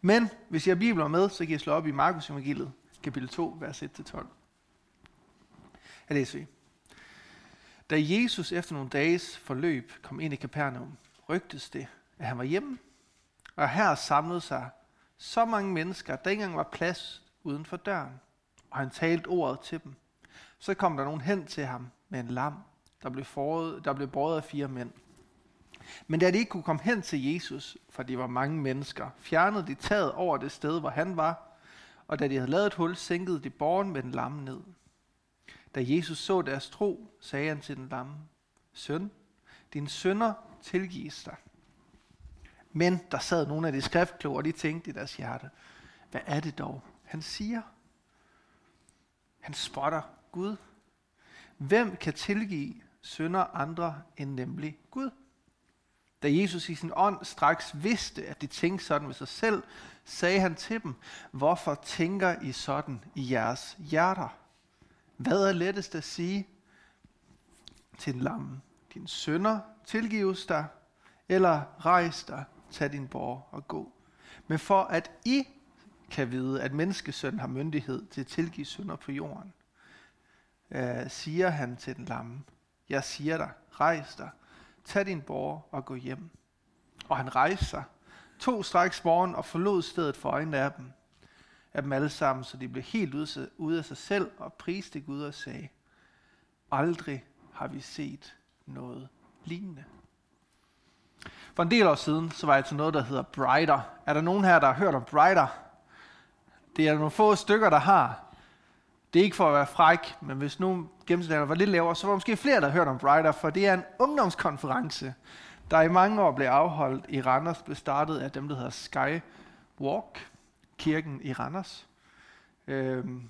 Men hvis I har bibler med, så kan I slå op i Markus evangeliet, kapitel 2, vers 1-12. Jeg læser vi. Da Jesus efter nogle dages forløb kom ind i Kapernaum, rygtes det, at han var hjemme. Og her samlede sig så mange mennesker, at der ikke engang var plads uden for døren. Og han talte ordet til dem. Så kom der nogen hen til ham med en lam, der blev, foret, der blev båret af fire mænd. Men da de ikke kunne komme hen til Jesus, for de var mange mennesker, fjernede de taget over det sted, hvor han var, og da de havde lavet et hul, sænkede de borgen med den lamme ned. Da Jesus så deres tro, sagde han til den lamme, Søn, dine sønner tilgives dig. Men der sad nogle af de skriftkloge, og de tænkte i deres hjerte, hvad er det dog, han siger? Han spotter Gud. Hvem kan tilgive sønder andre end nemlig Gud? Da Jesus i sin ånd straks vidste, at de tænkte sådan med sig selv, sagde han til dem, hvorfor tænker I sådan i jeres hjerter? Hvad er lettest at sige til en lamme? Din sønder tilgives dig, eller rejs dig, tag din borg og gå. Men for at I kan vide, at menneskesøn har myndighed til at tilgive synder på jorden, øh, siger han til den lamme, jeg siger dig, rejs dig, tag din borger og gå hjem. Og han rejste sig, tog straks borgen og forlod stedet for øjnene af dem, af dem alle sammen, så de blev helt ude af sig selv og priste Gud og sagde, aldrig har vi set noget lignende. For en del år siden, så var jeg til noget, der hedder Brighter. Er der nogen her, der har hørt om Brighter? Det er nogle få stykker, der har. Det er ikke for at være fræk, men hvis nogen gennemsnittet var lidt lavere, så var der måske flere, der hørte hørt om Brighter, for det er en ungdomskonference, der i mange år blev afholdt i Randers, blev startet af dem, der hedder Skywalk, kirken i Randers. Øhm,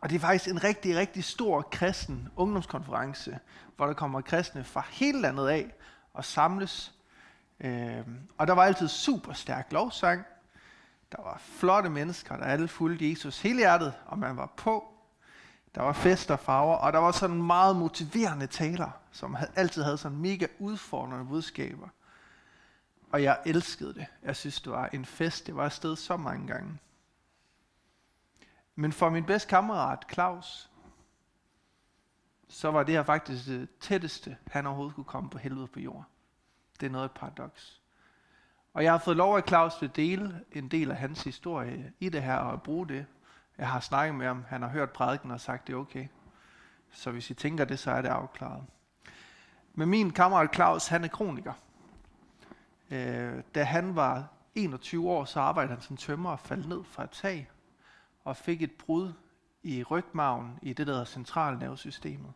og det er faktisk en rigtig, rigtig stor kristen ungdomskonference, hvor der kommer kristne fra hele landet af og samles. Øhm, og der var altid super stærk lovsang. Der var flotte mennesker, der alle fulgte Jesus hele hjertet, og man var på. Der var fest og farver, og der var sådan meget motiverende taler, som altid havde sådan mega udfordrende budskaber. Og jeg elskede det. Jeg synes, det var en fest. Det var afsted så mange gange. Men for min bedste kammerat, Claus, så var det her faktisk det tætteste, han overhovedet kunne komme på helvede på jorden. Det er noget et paradoks. Og jeg har fået lov af Claus at dele en del af hans historie i det her, og at bruge det. Jeg har snakket med ham, han har hørt prædiken og sagt, det er okay. Så hvis I tænker det, så er det afklaret. Men min kammerat Claus, han er kroniker. Øh, da han var 21 år, så arbejdede han som tømrer og faldt ned fra et tag og fik et brud i rygmagen i det, der hedder centralnervesystemet.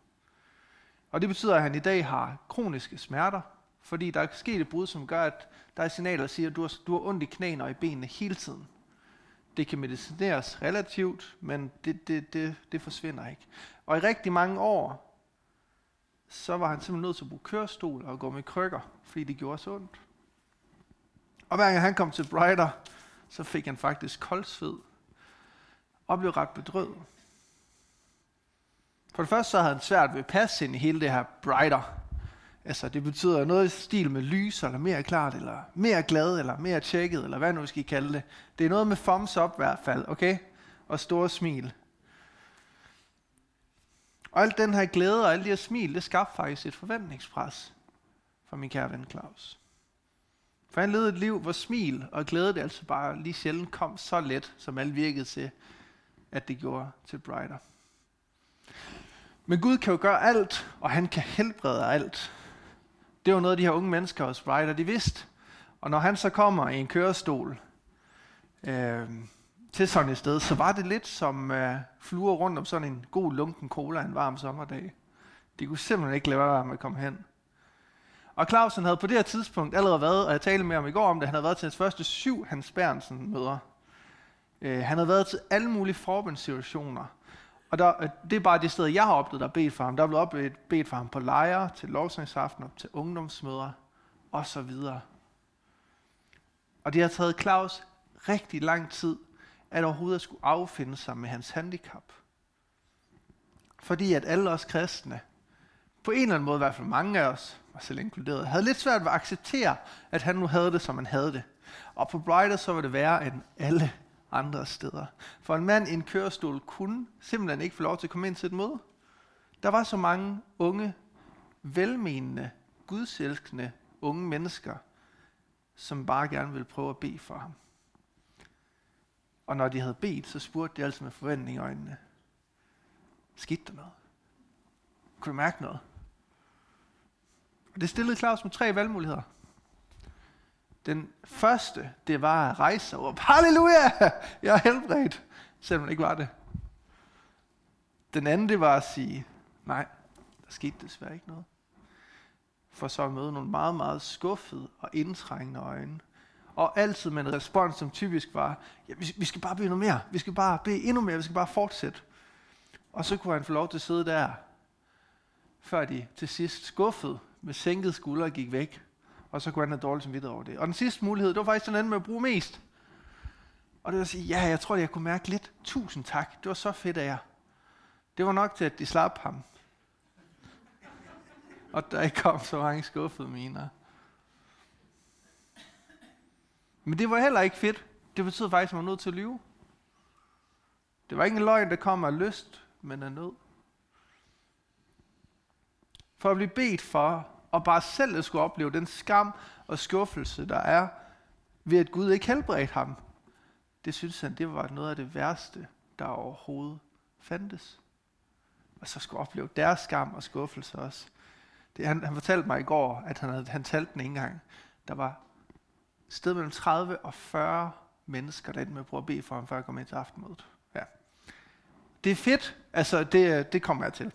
Og det betyder, at han i dag har kroniske smerter, fordi der er sket et brud, som gør, at der er signaler, der siger, at du har, du har ondt i knæene og i benene hele tiden. Det kan medicineres relativt, men det, det, det, det forsvinder ikke. Og i rigtig mange år, så var han simpelthen nødt til at bruge kørestol og gå med krykker, fordi det gjorde så ondt. Og hver gang han kom til Brighter, så fik han faktisk koldsved og blev ret bedrøvet. For det første så havde han svært ved at passe ind i hele det her Brighter. Altså det betyder noget i stil med lys, eller mere klart, eller mere glad, eller mere tjekket, eller hvad nu skal I kalde det. Det er noget med thumbs up i hvert fald, okay? Og store smil. Og alt den her glæde og alle de her smil, det skabte faktisk et forventningspres for min kære ven Claus. For han levede et liv, hvor smil og glæde det altså bare lige sjældent kom så let, som alt virkede til, at det gjorde til Brighter. Men Gud kan jo gøre alt, og han kan helbrede alt. Det var noget, de her unge mennesker hos Ryder, de vidste. Og når han så kommer i en kørestol øh, til sådan et sted, så var det lidt som øh, fluer rundt om sådan en god lunken cola en varm sommerdag. De kunne simpelthen ikke lade være med at komme hen. Og Clausen havde på det her tidspunkt allerede været, og jeg talte med ham i går om det, han havde været til hans første syv Hans Bernsen møder. Øh, han havde været til alle mulige forbundssituationer. Og der, det er bare det sted, jeg har oplevet, der er bedt for ham. Der er blevet oplevet bedt for ham på lejre, til lovsangsaftener, til ungdomsmøder og så videre. Og det har taget Claus rigtig lang tid, at overhovedet skulle affinde sig med hans handicap. Fordi at alle os kristne, på en eller anden måde, i hvert fald mange af os, mig selv inkluderet, havde lidt svært ved at acceptere, at han nu havde det, som han havde det. Og på Brighter så var det værre end alle andre steder. For en mand i en kørestol kunne simpelthen ikke få lov til at komme ind til et møde. Der var så mange unge, velmenende, gudselskende unge mennesker, som bare gerne ville prøve at bede for ham. Og når de havde bedt, så spurgte de altså med forventning i øjnene. Skete der noget? Kunne du mærke noget? Og det stillede Claus med tre valgmuligheder. Den første, det var at rejse sig op. Halleluja! Jeg er helbredt. Selvom det ikke var det. Den anden, det var at sige, nej, der skete desværre ikke noget. For så at møde nogle meget, meget skuffede og indtrængende øjne. Og altid med en respons, som typisk var, ja, vi, vi skal bare bede noget mere. Vi skal bare bede endnu mere. Vi skal bare fortsætte. Og så kunne han få lov til at sidde der, før de til sidst skuffede med sænket skulder gik væk. Og så kunne han have dårligt samvittighed over det. Og den sidste mulighed, det var faktisk den anden med at bruge mest. Og det var at sige, ja, jeg tror, jeg kunne mærke lidt. Tusind tak. Det var så fedt af jer. Det var nok til, at de slap ham. Og der ikke kom så mange skuffede miner. Men det var heller ikke fedt. Det betød faktisk, at man var nødt til at lyve. Det var ikke en løgn, der kom af lyst, men af nød. For at blive bedt for, og bare selv at skulle opleve den skam og skuffelse, der er ved, at Gud ikke helbredte ham, det synes han, det var noget af det værste, der overhovedet fandtes. Og så skulle opleve deres skam og skuffelse også. Det, han, han fortalte mig i går, at han, havde, han talte den en gang. Der var sted mellem 30 og 40 mennesker, der endte med at prøve at bede for ham, før jeg kom ind til aftenmødet. Ja. Det er fedt. Altså, det, det kommer jeg til.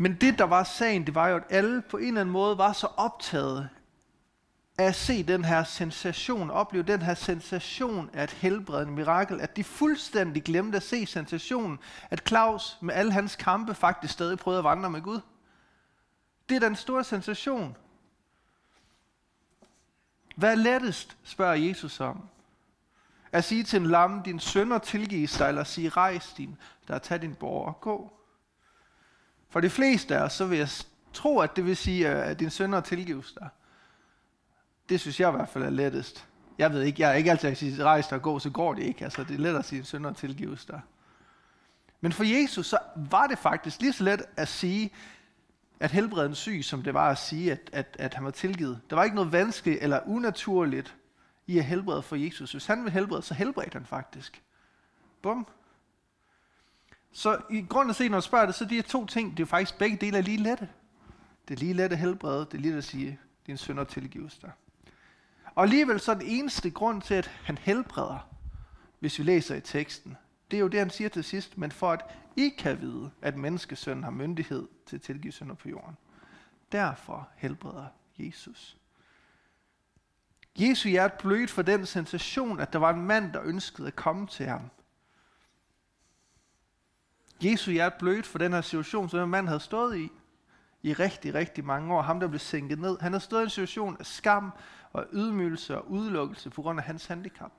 Men det, der var sagen, det var jo, at alle på en eller anden måde var så optaget af at se den her sensation, opleve den her sensation af et helbredende mirakel, at de fuldstændig glemte at se sensationen, at Claus med alle hans kampe faktisk stadig prøvede at vandre med Gud. Det er den store sensation. Hvad er lettest, spørger Jesus om? At sige til en lam, din sønder tilgives dig, eller sige, rejs din, der tag din borger og gå. For de fleste af os, så vil jeg tro, at det vil sige, at din sønner tilgives dig. Det synes jeg i hvert fald er lettest. Jeg ved ikke, jeg er ikke altid at sige, rejs dig og gå, så går det ikke. Altså, det er let at sige, at sønder tilgives dig. Men for Jesus, så var det faktisk lige så let at sige, at helbrede en syg, som det var at sige, at, at, at han var tilgivet. Der var ikke noget vanskeligt eller unaturligt i at helbrede for Jesus. Hvis han ville helbrede, så helbredte han faktisk. Bum. Så i grund af set, når jeg spørger det, så de her to ting, det er faktisk begge dele er lige lette. Det er lige let at helbrede, det er lige at sige, din sønder tilgives dig. Og alligevel så er den eneste grund til, at han helbreder, hvis vi læser i teksten, det er jo det, han siger til sidst, men for at I kan vide, at menneskesønnen har myndighed til at tilgive synder på jorden. Derfor helbreder Jesus. Jesu hjerte blødt for den sensation, at der var en mand, der ønskede at komme til ham. Jesu hjerte blødt for den her situation, som en mand havde stået i i rigtig, rigtig mange år. Ham, der blev sænket ned. Han havde stået i en situation af skam og ydmygelse og udelukkelse på grund af hans handicap.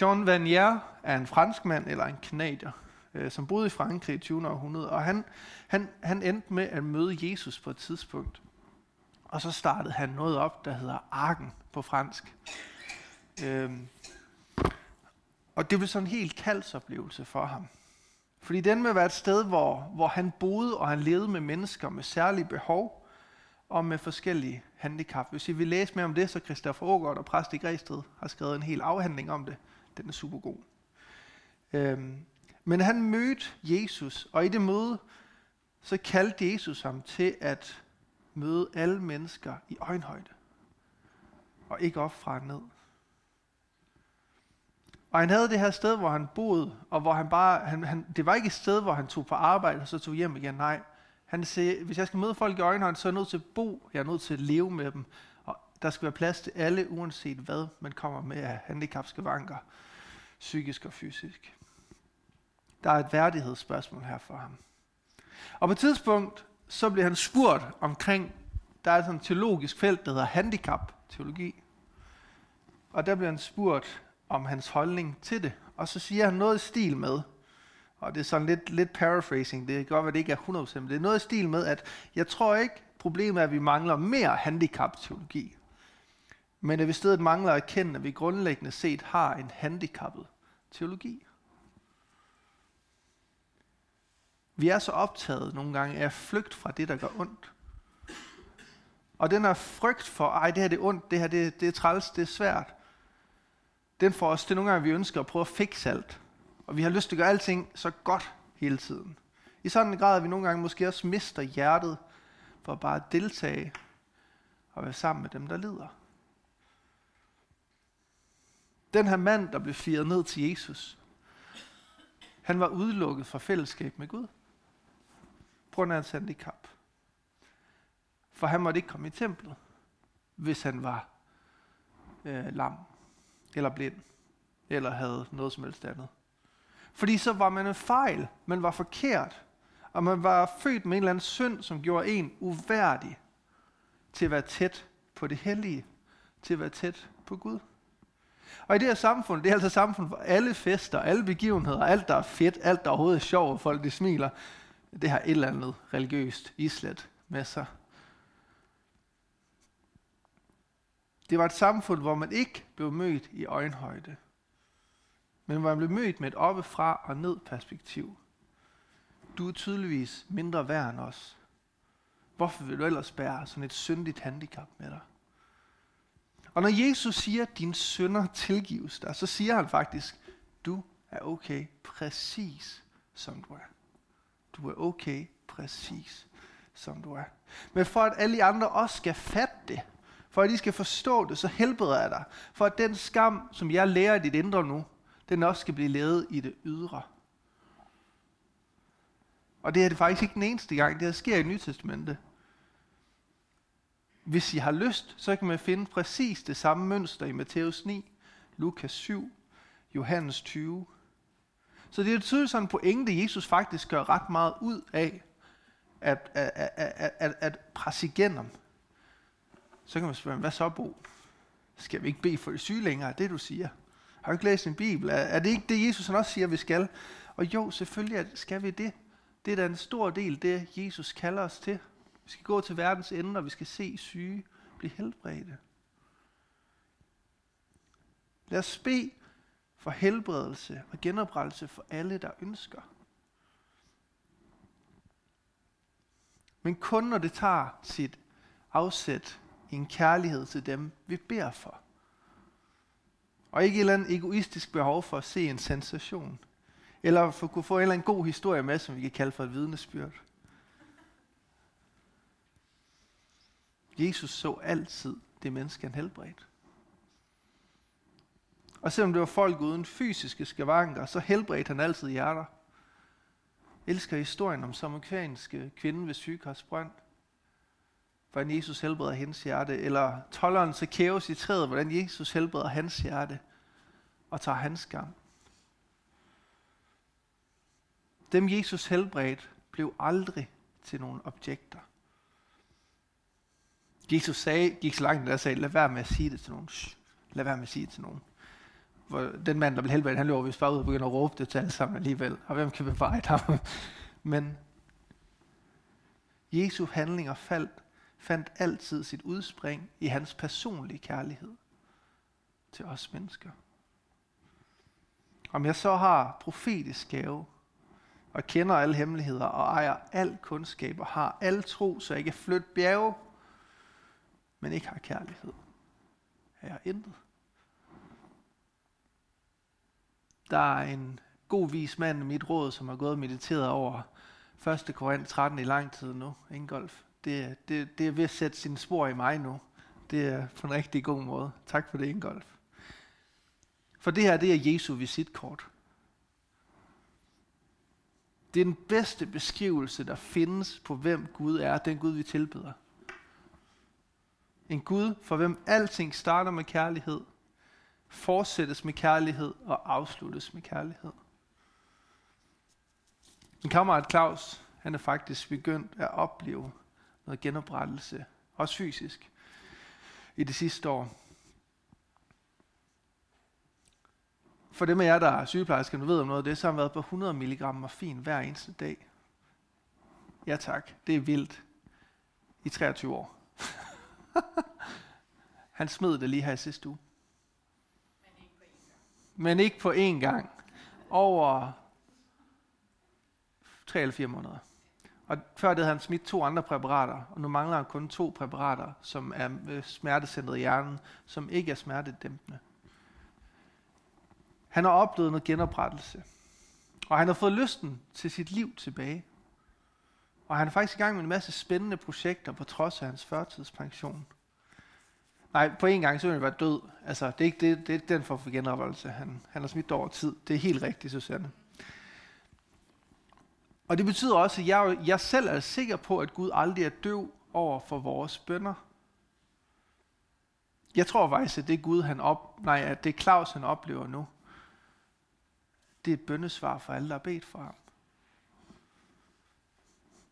Jean Vanier er en franskmand eller en kanadier, øh, som boede i Frankrig i 20. århundrede, og han, han, han endte med at møde Jesus på et tidspunkt. Og så startede han noget op, der hedder Arken på fransk. Øh, og det blev sådan en helt kaldsoplevelse for ham. Fordi den med at være et sted, hvor, hvor han boede, og han levede med mennesker med særlige behov, og med forskellige handicap. Hvis I vil læse mere om det, så Christoffer Ågaard og præst i Græsted har skrevet en hel afhandling om det. Den er super god. Øhm, men han mødte Jesus, og i det møde, så kaldte Jesus ham til at møde alle mennesker i øjenhøjde. Og ikke op fra ned. Og han havde det her sted, hvor han boede, og hvor han bare, han, han, det var ikke et sted, hvor han tog på arbejde, og så tog hjem igen. Nej, han sagde, hvis jeg skal møde folk i øjenhøjde, så er jeg nødt til at bo, jeg er nødt til at leve med dem. Og der skal være plads til alle, uanset hvad man kommer med af handicapskavanker, psykisk og fysisk. Der er et værdighedsspørgsmål her for ham. Og på et tidspunkt, så bliver han spurgt omkring, der er sådan et teologisk felt, der hedder handicap-teologi. Og der bliver han spurgt om hans holdning til det. Og så siger han noget i stil med, og det er sådan lidt, lidt paraphrasing, det kan godt være, det ikke er 100%, men det er noget i stil med, at jeg tror ikke, Problemet er, at vi mangler mere handicap-teologi. Men at vi stedet mangler at erkende, at vi grundlæggende set har en handicappet teologi. Vi er så optaget nogle gange af flygt fra det, der gør ondt. Og den her frygt for, ej, det her det er ondt, det her det, det er træls, det er svært, den får os til nogle gange, vi ønsker at prøve at fikse alt. Og vi har lyst til at gøre alting så godt hele tiden. I sådan en grad, at vi nogle gange måske også mister hjertet for at bare deltage og være sammen med dem, der lider. Den her mand, der blev firet ned til Jesus, han var udelukket fra fællesskab med Gud. På grund af hans handicap. For han måtte ikke komme i templet, hvis han var øh, lam, eller blind, eller havde noget som helst andet. Fordi så var man en fejl, man var forkert, og man var født med en eller anden synd, som gjorde en uværdig til at være tæt på det hellige, til at være tæt på Gud. Og i det her samfund, det er altså samfund, for alle fester, alle begivenheder, alt der er fedt, alt der overhovedet er sjovt, og folk de smiler, det har et eller andet religiøst islet med sig. Det var et samfund, hvor man ikke blev mødt i øjenhøjde, men hvor man blev mødt med et oppefra og ned perspektiv. Du er tydeligvis mindre værd end os. Hvorfor vil du ellers bære sådan et syndigt handicap med dig? Og når Jesus siger, at dine sønder tilgives dig, så siger han faktisk, du er okay præcis som du er. Du er okay præcis som du er. Men for at alle andre også skal fatte det, for at I skal forstå det, så helbreder jeg dig. For at den skam, som jeg lærer i dit indre nu, den også skal blive lavet i det ydre. Og det er det faktisk ikke den eneste gang, det her sker i Nye Testamente. Hvis I har lyst, så kan man finde præcis det samme mønster i Matthæus 9, Lukas 7, Johannes 20. Så det er tydeligt sådan en pointe, Jesus faktisk gør ret meget ud af at, at, at, at, at presse igennem. Så kan man spørge, hvad så Bo? Skal vi ikke bede for de syge længere? Det du siger. Har du ikke læst en bibel? Er, er det ikke det, Jesus han også siger, vi skal? Og jo, selvfølgelig skal vi det. Det er da en stor del det, Jesus kalder os til. Vi skal gå til verdens ende, og vi skal se syge blive helbredte. Lad os bede for helbredelse og genoprettelse for alle, der ønsker. Men kun når det tager sit afsæt i en kærlighed til dem, vi beder for. Og ikke et eller andet egoistisk behov for at se en sensation. Eller for at kunne få en eller anden god historie med, som vi kan kalde for et vidnesbyrd. Jesus så altid det menneske, han helbredte. Og selvom det var folk uden fysiske skavanker, så helbredte han altid hjerter. Jeg elsker historien om samokvanske kvinde ved sygekostbrønd, hvordan Jesus helbreder hendes hjerte, eller tolleren Zacchaeus i træet, hvordan Jesus helbreder hans hjerte og tager hans skam. Dem Jesus helbredt blev aldrig til nogle objekter. Jesus sagde, gik så langt, der sagde, lad være med at sige det til nogen. Shh, lad være med at sige det til nogen. Hvor den mand, der blev helbredt, han løber vist bare ud og begynder at råbe det til alle sammen alligevel. Og hvem kan bevare ham? Men Jesu handlinger faldt, fandt altid sit udspring i hans personlige kærlighed til os mennesker. Om jeg så har profetisk gave, og kender alle hemmeligheder, og ejer al kundskab, og har al tro, så jeg kan flytte bjerge, men ikke har kærlighed, er jeg intet. Der er en god vis mand i mit råd, som har gået og mediteret over 1. Korinth 13 i lang tid nu, Ingolf. Det, det, det er ved at sætte sine spor i mig nu. Det er på en rigtig god måde. Tak for det, Ingolf. For det her, det er Jesu visitkort. Det er den bedste beskrivelse, der findes på, hvem Gud er, den Gud, vi tilbeder. En Gud, for hvem alting starter med kærlighed, fortsættes med kærlighed og afsluttes med kærlighed. Min kammerat Claus, han er faktisk begyndt at opleve noget genoprettelse, også fysisk, i det sidste år. For dem af jer, der er sygeplejersker, du ved om noget af det, så har man været på 100 mg morfin hver eneste dag. Ja tak, det er vildt. i 23 år. Han smed det lige her i sidste uge. Men ikke på én gang. Over 3 eller 4 måneder. Og før det havde han smidt to andre præparater, og nu mangler han kun to præparater, som er øh, smertecentret i hjernen, som ikke er smertedæmpende. Han har oplevet noget genoprettelse. Og han har fået lysten til sit liv tilbage. Og han er faktisk i gang med en masse spændende projekter på trods af hans førtidspension. Nej, på en gang så ville han være død. Altså, det er ikke, det, det er ikke den form for genoprettelse. Han, han har smidt over tid. Det er helt rigtigt, Susanne. Og det betyder også, at jeg, jeg selv er sikker på, at Gud aldrig er døv over for vores bønder. Jeg tror faktisk, at det Gud, han op, nej, at det Claus, han oplever nu, det er et bøndesvar for alle, der har bedt for ham.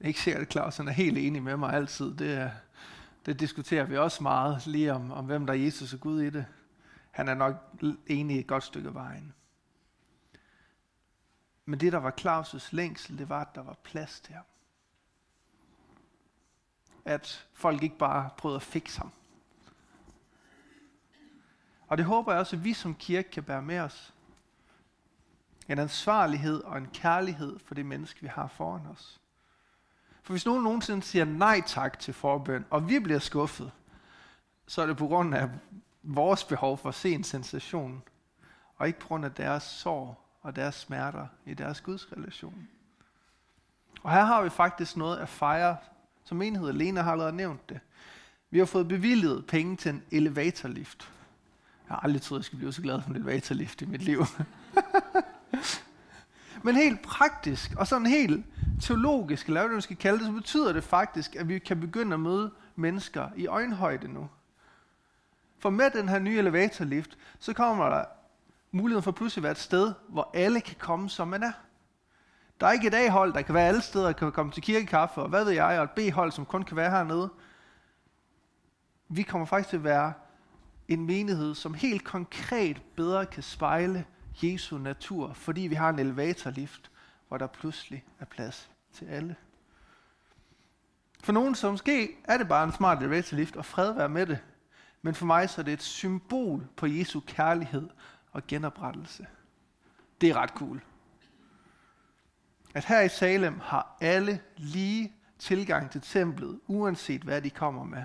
Jeg er ikke sikkert, at Claus han er helt enig med mig altid. Det, er, det diskuterer vi også meget lige om, om, hvem der er Jesus og Gud i det. Han er nok enig et godt stykke vejen. Men det, der var Claus' længsel, det var, at der var plads til ham. At folk ikke bare prøvede at fikse ham. Og det håber jeg også, at vi som kirke kan bære med os. En ansvarlighed og en kærlighed for det menneske, vi har foran os. For hvis nogen nogensinde siger nej tak til forbøn, og vi bliver skuffet, så er det på grund af vores behov for at se en sensation, og ikke på grund af deres sorg og deres smerter i deres gudsrelation. Og her har vi faktisk noget at fejre, som enhed. Lena har allerede nævnt det. Vi har fået bevilget penge til en elevatorlift. Jeg har aldrig troet, jeg skulle blive så glad for en elevatorlift i mit liv. Men helt praktisk og sådan helt teologisk, eller hvad man skal kalde det, så betyder det faktisk, at vi kan begynde at møde mennesker i øjenhøjde nu. For med den her nye elevatorlift, så kommer der muligheden for pludselig at være et sted, hvor alle kan komme, som man er. Der er ikke et A-hold, der kan være alle steder, der kan komme til kirkekaffe, og hvad ved jeg, og et B-hold, som kun kan være hernede. Vi kommer faktisk til at være en menighed, som helt konkret bedre kan spejle Jesu natur, fordi vi har en elevatorlift, hvor der pludselig er plads til alle. For nogen så måske er det bare en smart elevatorlift, og fred være med det. Men for mig så er det et symbol på Jesu kærlighed og genoprettelse. Det er ret cool. At her i Salem har alle lige tilgang til templet, uanset hvad de kommer med.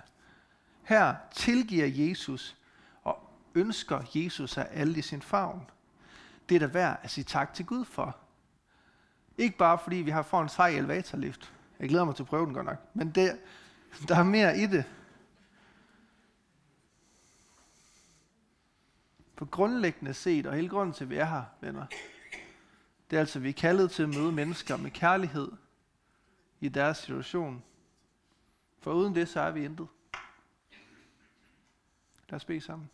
Her tilgiver Jesus og ønsker Jesus af alle i sin favn. Det er da værd at sige tak til Gud for. Ikke bare fordi vi har fået en sej elevatorlift. Jeg glæder mig til at prøve den godt nok. Men det, der er mere i det. For grundlæggende set, og hele grunden til, at vi er her, venner, det er altså, at vi er kaldet til at møde mennesker med kærlighed i deres situation. For uden det, så er vi intet. Lad os bede sammen.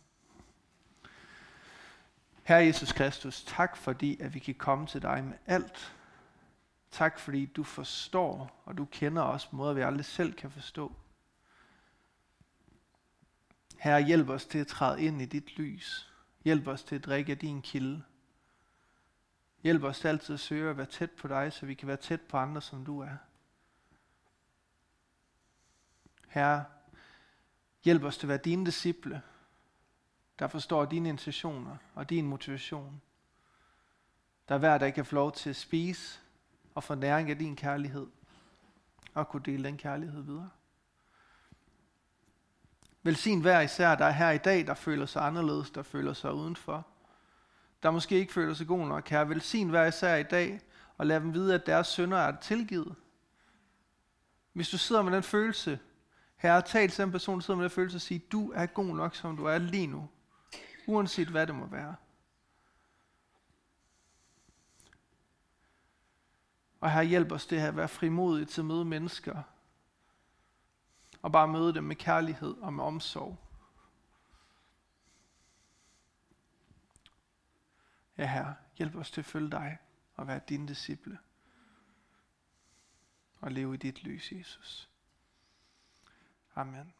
Herre Jesus Kristus, tak fordi, at vi kan komme til dig med alt. Tak fordi du forstår, og du kender os på måder, vi aldrig selv kan forstå. Herre, hjælp os til at træde ind i dit lys. Hjælp os til at drikke af din kilde. Hjælp os til altid at søge at være tæt på dig, så vi kan være tæt på andre, som du er. Herre, hjælp os til at være dine disciple, der forstår dine intentioner og din motivation. Der hver dag kan få lov til at spise og få næring af din kærlighed og kunne dele den kærlighed videre. Velsign hver især, der er her i dag, der føler sig anderledes, der føler sig udenfor. Der måske ikke føler sig god nok, herre. Velsign hver især i dag, og lad dem vide, at deres sønder er tilgivet. Hvis du sidder med den følelse, herre, tal til den person, der sidder med den følelse, og sig, du er god nok, som du er lige nu. Uanset hvad det må være. Og her hjælp os det her at være frimodige til at møde mennesker, og bare møde dem med kærlighed og med omsorg. Ja, Herre, hjælp os til at følge dig og være dine disciple. Og leve i dit lys, Jesus. Amen.